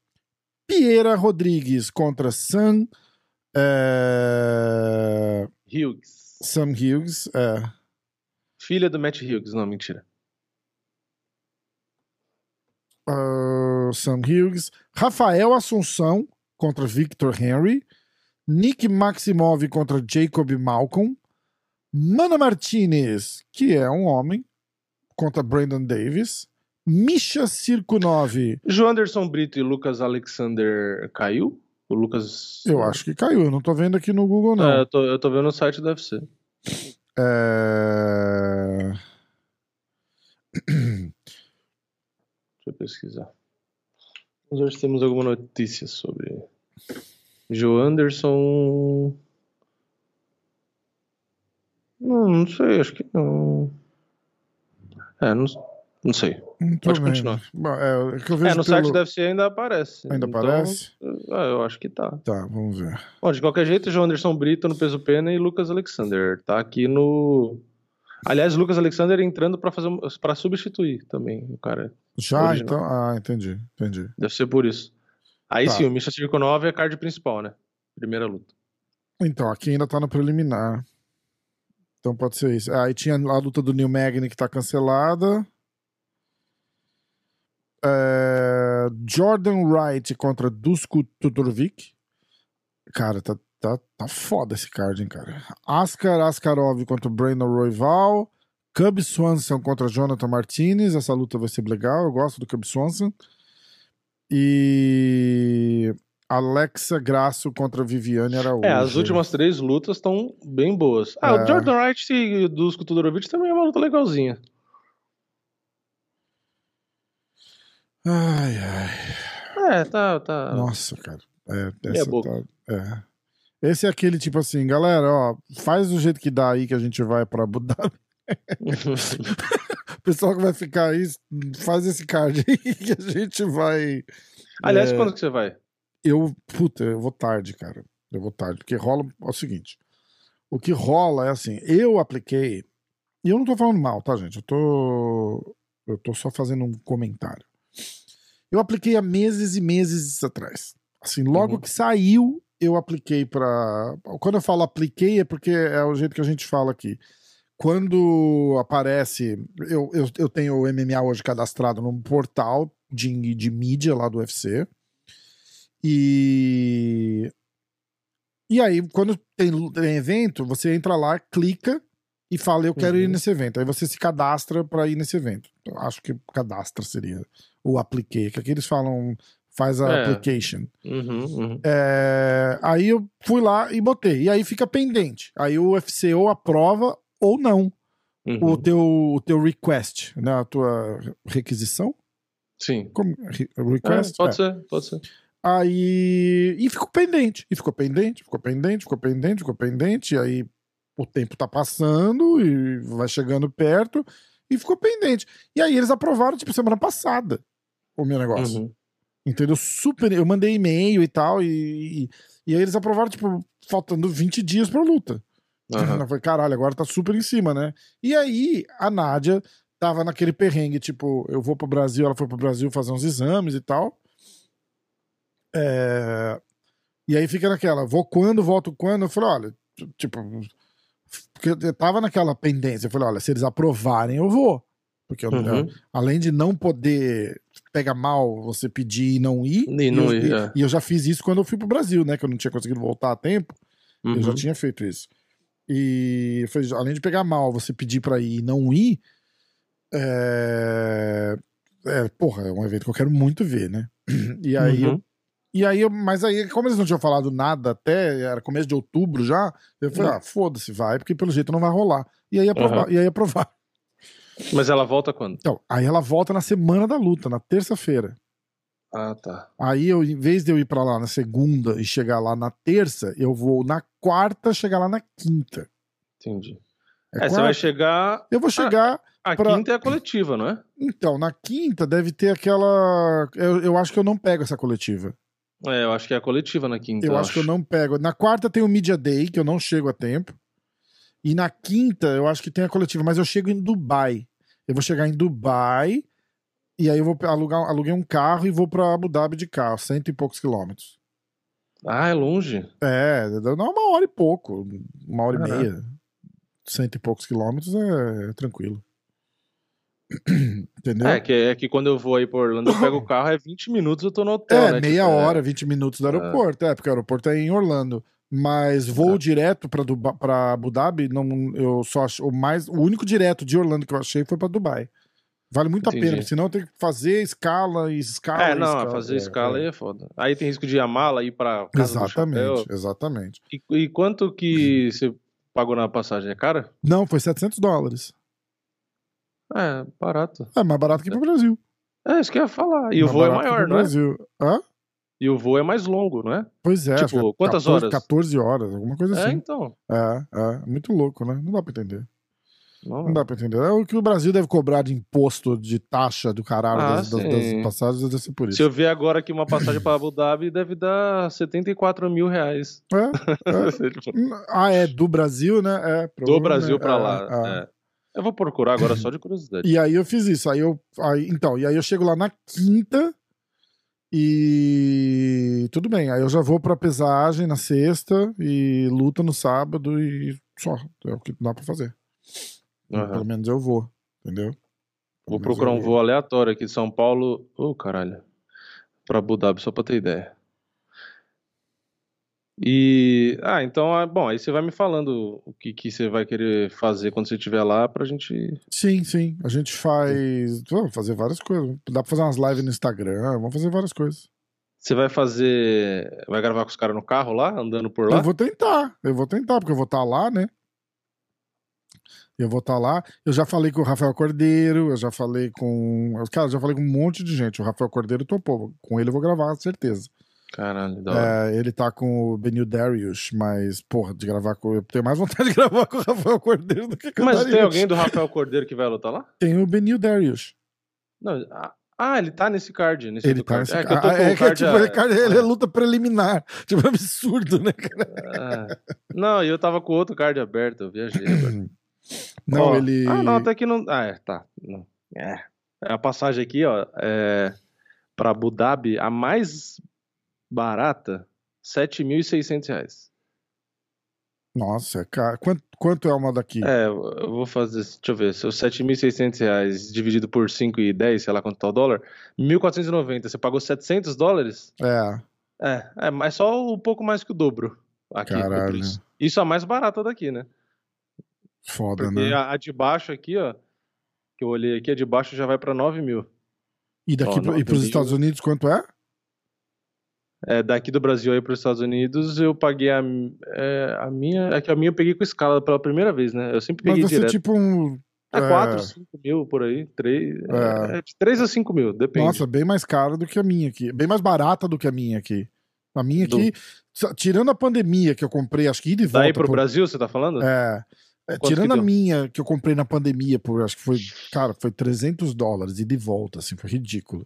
Piera Rodrigues contra Sam. é, Hughes. Sam Hughes. é. Filha do Matt Hughes. Não, mentira. Ah, Sam Hughes. Rafael Assunção contra Victor Henry. Nick Maximov contra Jacob Malcolm. Mana Martinez, que é um homem, contra Brandon Davis. Misha Circo 9. João Anderson Brito e Lucas Alexander caiu? O Lucas. Eu acho que caiu, eu não tô vendo aqui no Google, não. É, eu, tô, eu tô vendo no site do UFC. É... Deixa eu pesquisar. Vamos ver se temos alguma notícia sobre. Joe Anderson. Não, não sei, acho que não. É, não, não sei. Tô Pode continuar. Bom, É, é que eu vejo É, no pelo- site da UFC ainda aparece. Ainda Então, aparece? é, eu acho que tá. Tá, vamos ver. Bom, de qualquer jeito, João Anderson Brito no peso pena e Lucas Alexander. Tá aqui no. Aliás, Lucas Alexander entrando pra fazer para substituir também o cara. Já, Original. então. Ah, entendi, entendi. Deve ser por isso. Aí Tá. sim, o Misha Circo 9 é a card principal, né? Primeira luta. Então, aqui ainda tá no preliminar. Então pode ser isso. Aí tinha a luta do Neil Magny que tá cancelada. É, Jordan Wright contra Dusko Tudorovic. Cara, tá, tá, tá foda esse card, hein, cara. Askar Askarov contra Brandon Royval. Cub Swanson contra Jonathan Martinez. Essa luta vai ser legal. Eu gosto do Cub Swanson. E Alexa Grasso contra Viviane Araújo. É, as últimas três lutas estão bem boas. Ah, É. o Jordan Wright e o Dusko Tudorovic também é uma luta legalzinha. Ai, ai. É, tá, tá. Nossa, cara. É, essa tá- é. Esse é aquele tipo assim, galera, ó, faz do jeito que dá aí que a gente vai pra Abu Dhabi. O pessoal que vai ficar aí, faz esse card aí que a gente vai. Aliás, É. quando que você vai? Eu, puta, eu vou tarde, cara. Eu vou tarde, porque rola é o seguinte. O que rola é assim, eu apliquei, e eu não tô falando mal, tá, gente? Eu tô eu tô só fazendo um comentário. Eu apliquei há meses e meses atrás. Assim, logo Uhum. que saiu, eu apliquei pra. Quando eu falo apliquei é porque é o jeito que a gente fala aqui. Quando aparece, eu, eu, eu tenho o MMA hoje cadastrado num portal de, de mídia lá do UFC. E. E aí, quando tem, tem evento, você entra lá, clica e fala, eu quero ir Uhum. nesse evento. Aí você se cadastra para ir nesse evento. Eu acho que cadastra seria o apliquei, que aqui eles falam, faz a É. application. Uhum, uhum. É, aí eu fui lá e botei. E aí fica pendente. Aí o UFC ou aprova ou não uhum. o, teu, o teu request, né? A tua requisição? Sim. Como? Re- É, Request? pode É. ser, pode ser. Aí. E ficou pendente. E ficou pendente, ficou pendente, ficou pendente, ficou pendente. E aí o tempo tá passando e vai chegando perto e ficou pendente. E aí eles aprovaram, tipo, semana passada o meu negócio. Uhum. Entendeu? Super. Eu mandei e-mail e tal. E, e, e aí eles aprovaram, tipo, faltando 20 dias pra luta. Aham. Eu falei, caralho, agora tá super em cima, né? E aí a Nádia tava naquele perrengue, tipo, eu vou pro Brasil, ela foi pro Brasil fazer uns exames e tal. É, E aí fica naquela, vou quando, volto quando? Eu falei, olha, tipo, porque eu tava naquela pendência. Eu falei, olha, se eles aprovarem, eu vou. Porque eu- Uhum. além de não poder pegar mal você pedir e não ir, E não eu, ir, e- é. e eu já fiz isso quando eu fui pro Brasil, né? Que eu não tinha conseguido voltar a tempo. Eu já Uhum. tinha feito isso. E eu falei, além de pegar mal, você pedir pra ir e não ir, é... é, porra, é um evento que eu quero muito ver, né? E aí, eu, Uhum. E aí eu, mas aí, como eles não tinham falado nada até, era começo de outubro já, eu falei, Uhum. ah, foda-se, vai, porque pelo jeito não vai rolar. E aí aprovar. E aí aprovar. Mas ela volta quando? Então, aí ela volta na semana da luta, na terça-feira. Ah, tá. Aí eu, em vez de eu ir pra lá na segunda e chegar lá na terça, eu vou na quarta chegar lá na quinta. Entendi. É É, você vai chegar. Eu vou chegar. A pra- quinta é a coletiva, não é? Então, na quinta deve ter aquela. Eu, eu acho que eu não pego essa coletiva. É, eu acho que é a coletiva na quinta. eu acho que eu não pego. Na quarta tem o Media Day, que eu não chego a tempo. E na quinta eu acho que tem a coletiva, mas eu chego em Dubai. Eu vou chegar em Dubai. E aí eu vou alugar, aluguei um carro e vou pra Abu Dhabi de carro, cento e poucos quilômetros. Ah, é longe. É, dá uma hora e pouco, uma hora e Caraca. meia. Cento e poucos quilômetros é, tranquilo. Entendeu? É que, é que quando eu vou aí pra Orlando, eu pego o carro, é 20 minutos eu tô no hotel, É, né? meia Tipo, é- hora, 20 minutos do aeroporto. É, porque o aeroporto é em Orlando. Mas voo É. direto pra, Duba- pra Abu Dhabi, não, eu só ach- o mais o único direto de Orlando que eu achei foi pra Dubai. Vale muito a Entendi. pena, porque senão tem que fazer escala e escala. É, não, escala. fazer É, escala é. aí é foda. Aí tem risco de ir a mala, ir pra casa. Exatamente, exatamente. E, e quanto que você pagou na passagem? É cara? Não, foi 700 dólares. É, barato. É mais barato que pro Brasil. É, isso que eu ia falar. E o Mais voo é maior, não é? Brasil. Hã? E o voo é mais longo, não é? Pois é. Tipo, é quantas 14, horas? 14 horas, alguma coisa É, assim. então. É, é. Muito louco, né? Não dá pra entender. Não, Não dá pra entender. É o que o Brasil deve cobrar de imposto, de taxa do caralho Ah, das, das- das passagens, deve ser por isso. Se eu ver agora aqui uma passagem pra Abu Dhabi, deve dar 74 mil reais. É, é. Ah, é do Brasil, né? É, Do Brasil pra É, lá. Eu vou procurar agora só de curiosidade. E aí eu fiz isso. Aí eu. Aí, então, e aí eu chego lá na quinta. E tudo bem. Aí eu já vou pra pesagem na sexta e luta no sábado e só. É o que dá pra fazer. Aham. Pelo menos eu vou. Entendeu? Vou Pelo procurar um voo aleatório aqui de São Paulo. Ô, caralho. Pra Abu Dhabi, só pra ter ideia. E. Ah, então, ah, bom, aí você vai me falando o que, que você vai querer fazer quando você estiver lá pra gente. Sim, sim. A gente faz. Vamos fazer várias coisas. Dá pra fazer umas lives no Instagram. Vamos fazer várias coisas. Você vai fazer. Vai gravar com os caras no carro lá, andando por lá? Eu vou tentar. Eu vou tentar, porque eu vou estar lá, né? Eu vou estar lá. Eu já falei com o Rafael Cordeiro, eu já falei com. Cara, eu já falei com um monte de gente. O Rafael Cordeiro topou. Com ele eu vou gravar, certeza. Caralho, da. É, ele tá com o Benil Darius, mas, porra, de gravar com. Eu tenho mais vontade de gravar com o Rafael Cordeiro do que com o Mas tem alguém do Rafael Cordeiro que vai lutar lá? Tem o Benil Darius. Não. ah, ele tá nesse card. Nesse Ele tá card. nesse É com é é card. tipo, ah, ele, é é. luta preliminar. Tipo, é absurdo, né, cara? É. Não, e eu tava com outro card aberto, eu viajei agora. Não, Ó, ele. Ah, não, até que não. Ah, é, tá. Não. É. A passagem aqui, ó, é. Pra Abu Dhabi, a mais barata, 7.600 reais. Nossa, cara. Quanto, quanto é uma daqui? É, eu vou fazer. Deixa eu ver. Se os 7.600 reais dividido por 5,10, sei lá quanto tá o dólar, 1.490. Você pagou 700 dólares? É. É, é, mas só um pouco mais que o dobro aqui. Caralho. Isso é a mais barata daqui, né? Foda, Porque né? a, a de baixo aqui, ó, que eu olhei aqui, a de baixo já vai pra 9 mil. E daqui Ó, pro- e pros tem- Estados Unidos, quanto é? É, daqui do Brasil aí para os Estados Unidos, eu paguei a, é, a minha. É que a minha eu peguei com escala pela primeira vez, né? Eu sempre Mas peguei você, direto. tipo, um. É é, 4, 5 mil por aí. 3, É. é, de 3 a 5 mil, depende. Nossa, bem mais caro do que a minha aqui. Bem mais barata do que a minha aqui. A minha Do- aqui, só- tirando a pandemia que eu comprei, acho que ida e volta. Daí pro por- Brasil, você tá falando? É. É, tirando a minha que eu comprei na pandemia, por acho que foi, cara, foi 300 dólares e de volta, assim, foi ridículo.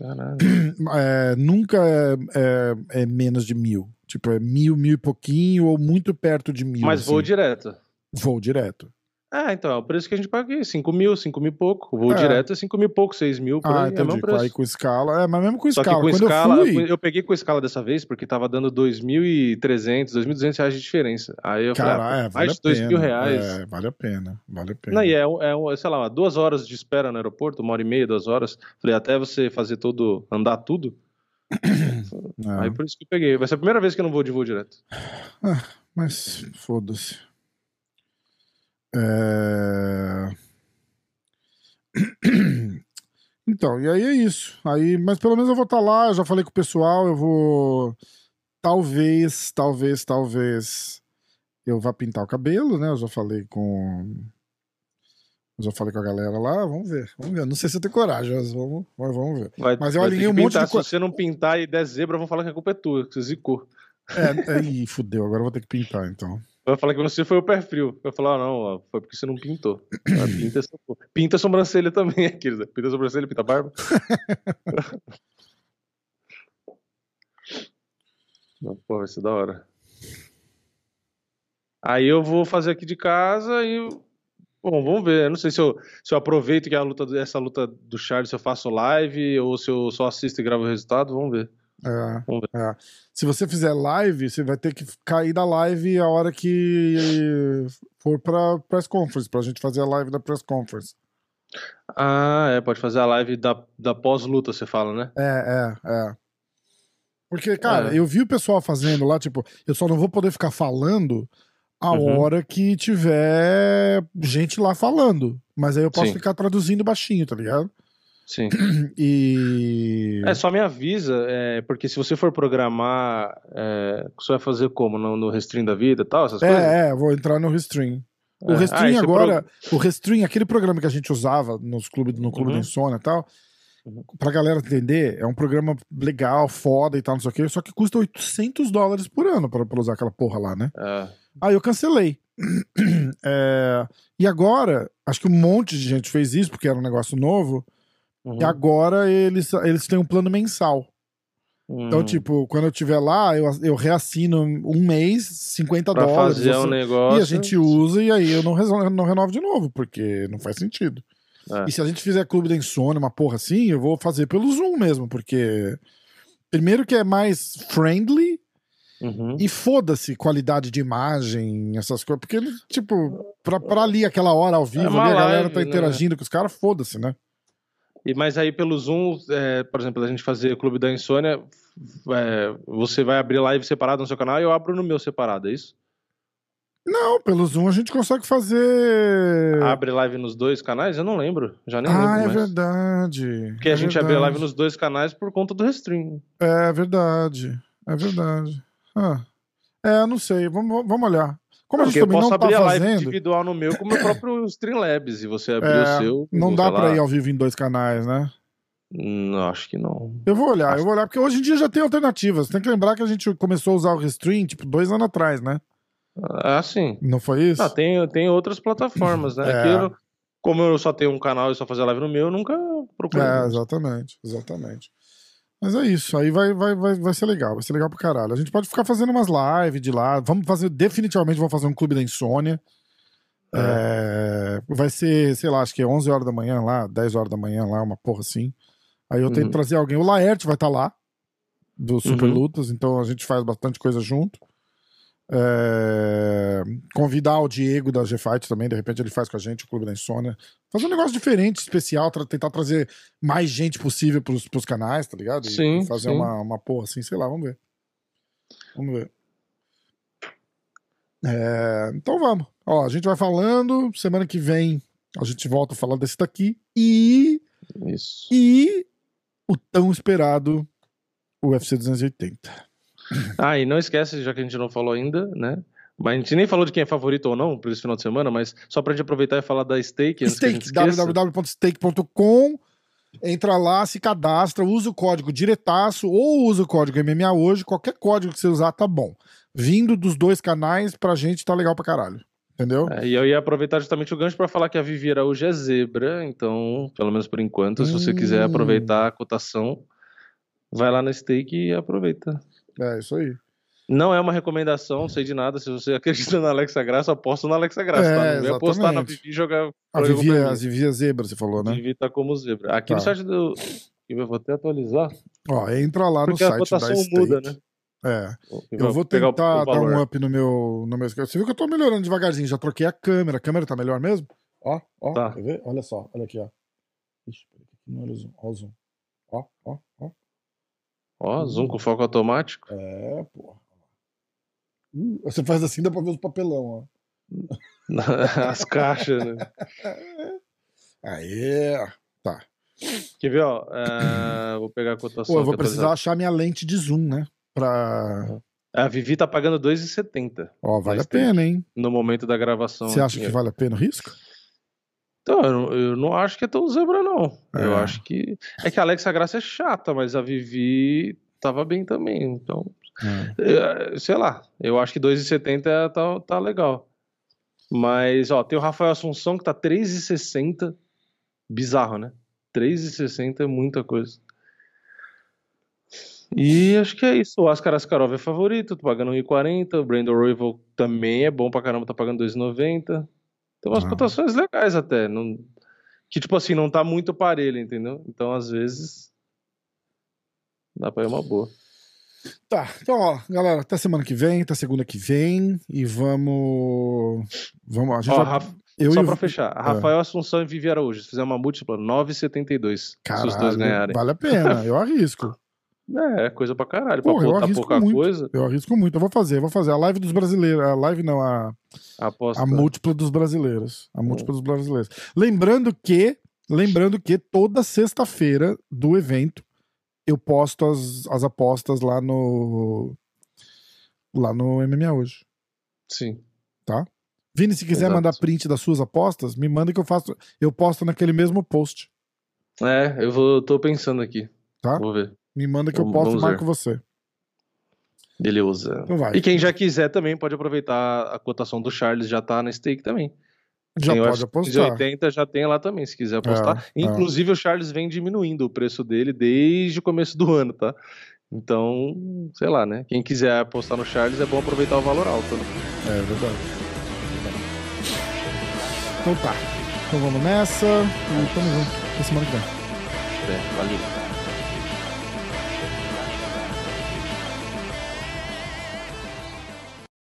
Caralho. É, nunca é, é- é menos de mil. Tipo, é mil, mil e pouquinho, ou muito perto de mil. Mas vou assim. direto. Voo direto. Ah, então, é o preço que a gente paga aqui, 5 mil, 5 mil e pouco. Voo É. direto é 5 mil e pouco, 6 mil, por Ah, aí, é o entendi. mesmo Com- preço. Aí com escala. É, mas mesmo com Só escala. que com escala, eu eu, fui. peguei com escala dessa vez, porque tava dando 2.300, 2.200 reais de diferença. Aí eu falei, Cara, ah, é, mais vale de a 2 pena. mil reais. É, vale a pena. Vale a pena. Não, e é, é, sei lá, duas horas de espera no aeroporto, uma hora e meia, duas horas. Falei, até você fazer todo, andar tudo. É. Aí por isso que eu peguei. Vai ser a primeira vez que eu não vou de voo direto. Mas foda-se. É... Então, e aí é isso. Aí, mas pelo menos eu vou estar lá, eu já falei com o pessoal, eu vou. Talvez, talvez, talvez eu vá pintar o cabelo, né? Eu já falei com. Eu já falei com a galera lá, vamos ver, vamos ver. Não sei se eu tenho coragem, mas vamos, mas vamos ver. Vai, Mas eu alinhei um monte pintar. de coisa. Se você não pintar e der zebra, vão falar que a culpa é tua, que você zicou. É, aí fudeu, agora eu vou ter que pintar então. Vai falar que você foi o pé frio. Vai falar, ah, não, foi porque você não pintou. Ah, pinta, pinta a sobrancelha também, aqueles. né? Pinta a sobrancelha, pinta a barba. Não, pô, vai ser da hora. Aí eu vou fazer aqui de casa e. Bom, vamos ver. Eu não sei se eu, se eu aproveito que a luta, essa luta do Charles, se eu faço live ou se eu só assisto e gravo o resultado. Vamos ver. É, é. Se você fizer live, você vai ter que cair da live a hora que for pra press conference, pra gente fazer a live da press conference. Ah, é, pode fazer a live da, da pós-luta, você fala, né? É, é, é. Porque, cara, É. eu vi o pessoal fazendo lá, tipo, eu só não vou poder ficar falando a Uhum. hora que tiver gente lá falando. Mas aí eu posso Sim. ficar traduzindo baixinho, tá ligado? Sim. E. É, só me avisa, é, porque se você for programar, é, você vai fazer como? No, no Restream da vida e tal, essas coisas? É, é, vou entrar no Restream. O É. Restream Ah, agora, o Restream, aquele programa que a gente usava nos clubes, no Clube Uhum. da Insônia e tal, Uhum. pra galera entender, é um programa legal, foda e tal, não sei o quê, só que custa 800 dólares por ano pra, pra usar aquela porra lá, né? É. Aí eu cancelei. É, e agora, acho que um monte de gente fez isso, porque era um negócio novo, Uhum. e agora eles, eles têm um plano mensal. Então, Hum. tipo, quando eu estiver lá, eu, eu reassino um mês, 50 pra dólares. fazer um negócio. e a gente usa e aí eu não, reso- não renovo de novo, porque não faz sentido. É. E se a gente fizer clube da insônia, uma porra assim, eu vou fazer pelo Zoom mesmo, porque. Primeiro que é mais friendly Uhum. e foda-se qualidade de imagem, essas coisas. Porque, tipo, pra, pra ali aquela hora ao vivo, É ali, a galera live, tá né? interagindo com os caras, foda-se, né? E, mas aí pelo Zoom, é, por exemplo, a gente fazer Clube da Insônia, é, você vai abrir live separado no seu canal e eu abro no meu separado, é isso? Não, pelo Zoom a gente consegue fazer. Abre live nos dois canais? Eu não lembro, já nem ah, lembro é mais. verdade. Porque a é gente abre verdade. live nos dois canais por conta do Restream. É verdade. É verdade. Ah. É, não sei. Vamos, vamos olhar. Como a gente também não tá abrir a live fazendo, individual no meu com o meu próprio Streamlabs e você abrir É, o seu. não dá pra ir ao vivo em dois canais, né? Não, acho que não. Eu vou olhar, Acho- eu vou olhar, porque hoje em dia já tem alternativas. Tem que lembrar que a gente começou a usar o Restream, tipo, dois anos atrás, né? Ah, sim. Não foi isso? Ah, tem, tem outras plataformas, né? É. Eu- como eu só tenho um canal e só fazer live no meu, eu nunca procurei. É, exatamente, exatamente. Mas é isso, aí vai, vai, vai, vai ser legal, vai ser legal pro caralho. A gente pode ficar fazendo umas lives de lá, vamos fazer, definitivamente vamos fazer um clube da insônia. É, vai ser, sei lá, acho que é 11 horas da manhã lá, 10 horas da manhã lá, uma porra assim. Aí eu tento Uhum. trazer alguém, o Laerte vai estar lá, do Super Uhum. Lutas, então a gente faz bastante coisa junto. É, convidar o Diego da G-Fight também, de repente ele faz com a gente o Clube da Insônia. Fazer um negócio diferente, especial, tra- tentar trazer mais gente possível pros, pros canais, tá ligado? E, Sim, fazer sim. Uma, uma porra assim, sei lá, vamos ver. Vamos ver. É, então vamos. Ó, a gente vai falando, semana que vem a gente volta a falar desse daqui. E, Isso. e o tão esperado UFC 280. Ah, e não esquece, já que a gente não falou ainda, né? Mas a gente nem falou de quem é favorito ou não por esse final de semana, mas só pra gente aproveitar e falar da Stake Stake, www.stake.com. Entra lá, se cadastra, usa o código diretaço ou usa o código MMA hoje. Qualquer código que você usar tá bom. Vindo dos dois canais, pra gente tá legal pra caralho. Entendeu? É, e eu ia aproveitar justamente o gancho pra falar que a Vivi Araújo é zebra, então, pelo menos por enquanto, se você quiser Hum. aproveitar a cotação, vai lá na Stake e aproveita. É, isso aí. Não é uma recomendação, não sei de nada. Se você acredita na Alexa Graça, aposta na Alexa Graça. É, tá? Não ia apostar na exatamente. Vivi e jogar. A Vivi, mim. a Vivi é zebra, você falou, né? Vivi tá como zebra. Aqui no Tá. site do. Eu vou até atualizar. Ó, entra lá Porque no a site da cotação Stake. muda, né? É. Eu vou tentar dar um up no meu, no meu. Você viu que eu tô melhorando devagarzinho, já troquei a câmera. A câmera tá melhor mesmo? Ó, ó, Tá. quer ver? Olha só, olha aqui, ó. Ixi, não olha o zoom. Ó, o zoom. Ó, ó, ó. Ó, zoom com foco automático. É, porra. Uh, você faz assim, dá pra ver os papelão, ó. As caixas, né? Aê! Quer ver, ó? é, Vou pegar a cotação. Pô, eu vou aqui precisar achar minha lente de zoom, né? Pra. A Vivi tá pagando 2,70 Ó, vale a pena, hein? no momento da gravação. Você acha aqui. que vale a pena o risco? Então, eu não, eu não acho que é tão zebra, não. Eu É. acho que. É que a Alexa Graça é chata, mas a Vivi tava bem também. Então, é, sei lá. Eu acho que 2,70 tá, tá legal. Mas, ó, tem o Rafael Assunção que tá 3,60. Bizarro, né? 3,60 é muita coisa. E acho que é isso. O Ascar Askarov é favorito, tô pagando 1,40. O Brandon Royval também é bom pra caramba, tá pagando 2,90. Tem umas Ah. cotações legais até. Não... Que, tipo assim, não tá muito parelho, entendeu? Então, às vezes, dá pra ir uma boa. Tá, então, ó, galera, até semana que vem, até segunda que vem. E vamos. Vamos. A gente Ó, já- Rafa- eu Só e pra fechar, É. Rafael Assunção e Vivi Araújo, se fizer uma múltipla, 9,72. Se os dois ganharem. vale a pena, eu arrisco. É, coisa pra caralho. Pra Porra, eu botar arrisco pouca muito. coisa, Eu arrisco muito. Eu vou fazer, eu vou fazer. A live dos brasileiros. A live não, a, aposta. a múltipla dos brasileiros. A múltipla dos brasileiros. Lembrando que, lembrando que toda sexta-feira do evento eu posto as, as apostas lá no. Lá no MMA hoje. Sim. Vini, se quiser Exato. mandar print das suas apostas, me manda que eu faço. Eu posto naquele mesmo post. É, eu vou, tô pensando aqui. Tá. Vou ver. Me manda que eu posto e marco você. Beleza. Então vai. E quem já quiser também pode aproveitar a cotação do Charles, já tá na stake também. Já eu pode apostar. 80 já tem lá também, se quiser apostar. É, é. Inclusive, o Charles vem diminuindo o preço dele desde o começo do ano, tá? Então, sei lá, né? Quem quiser apostar no Charles é bom aproveitar o valor alto, né? É verdade. Então tá. Então vamos nessa. E tamo junto. Até semana que vem. É, valeu.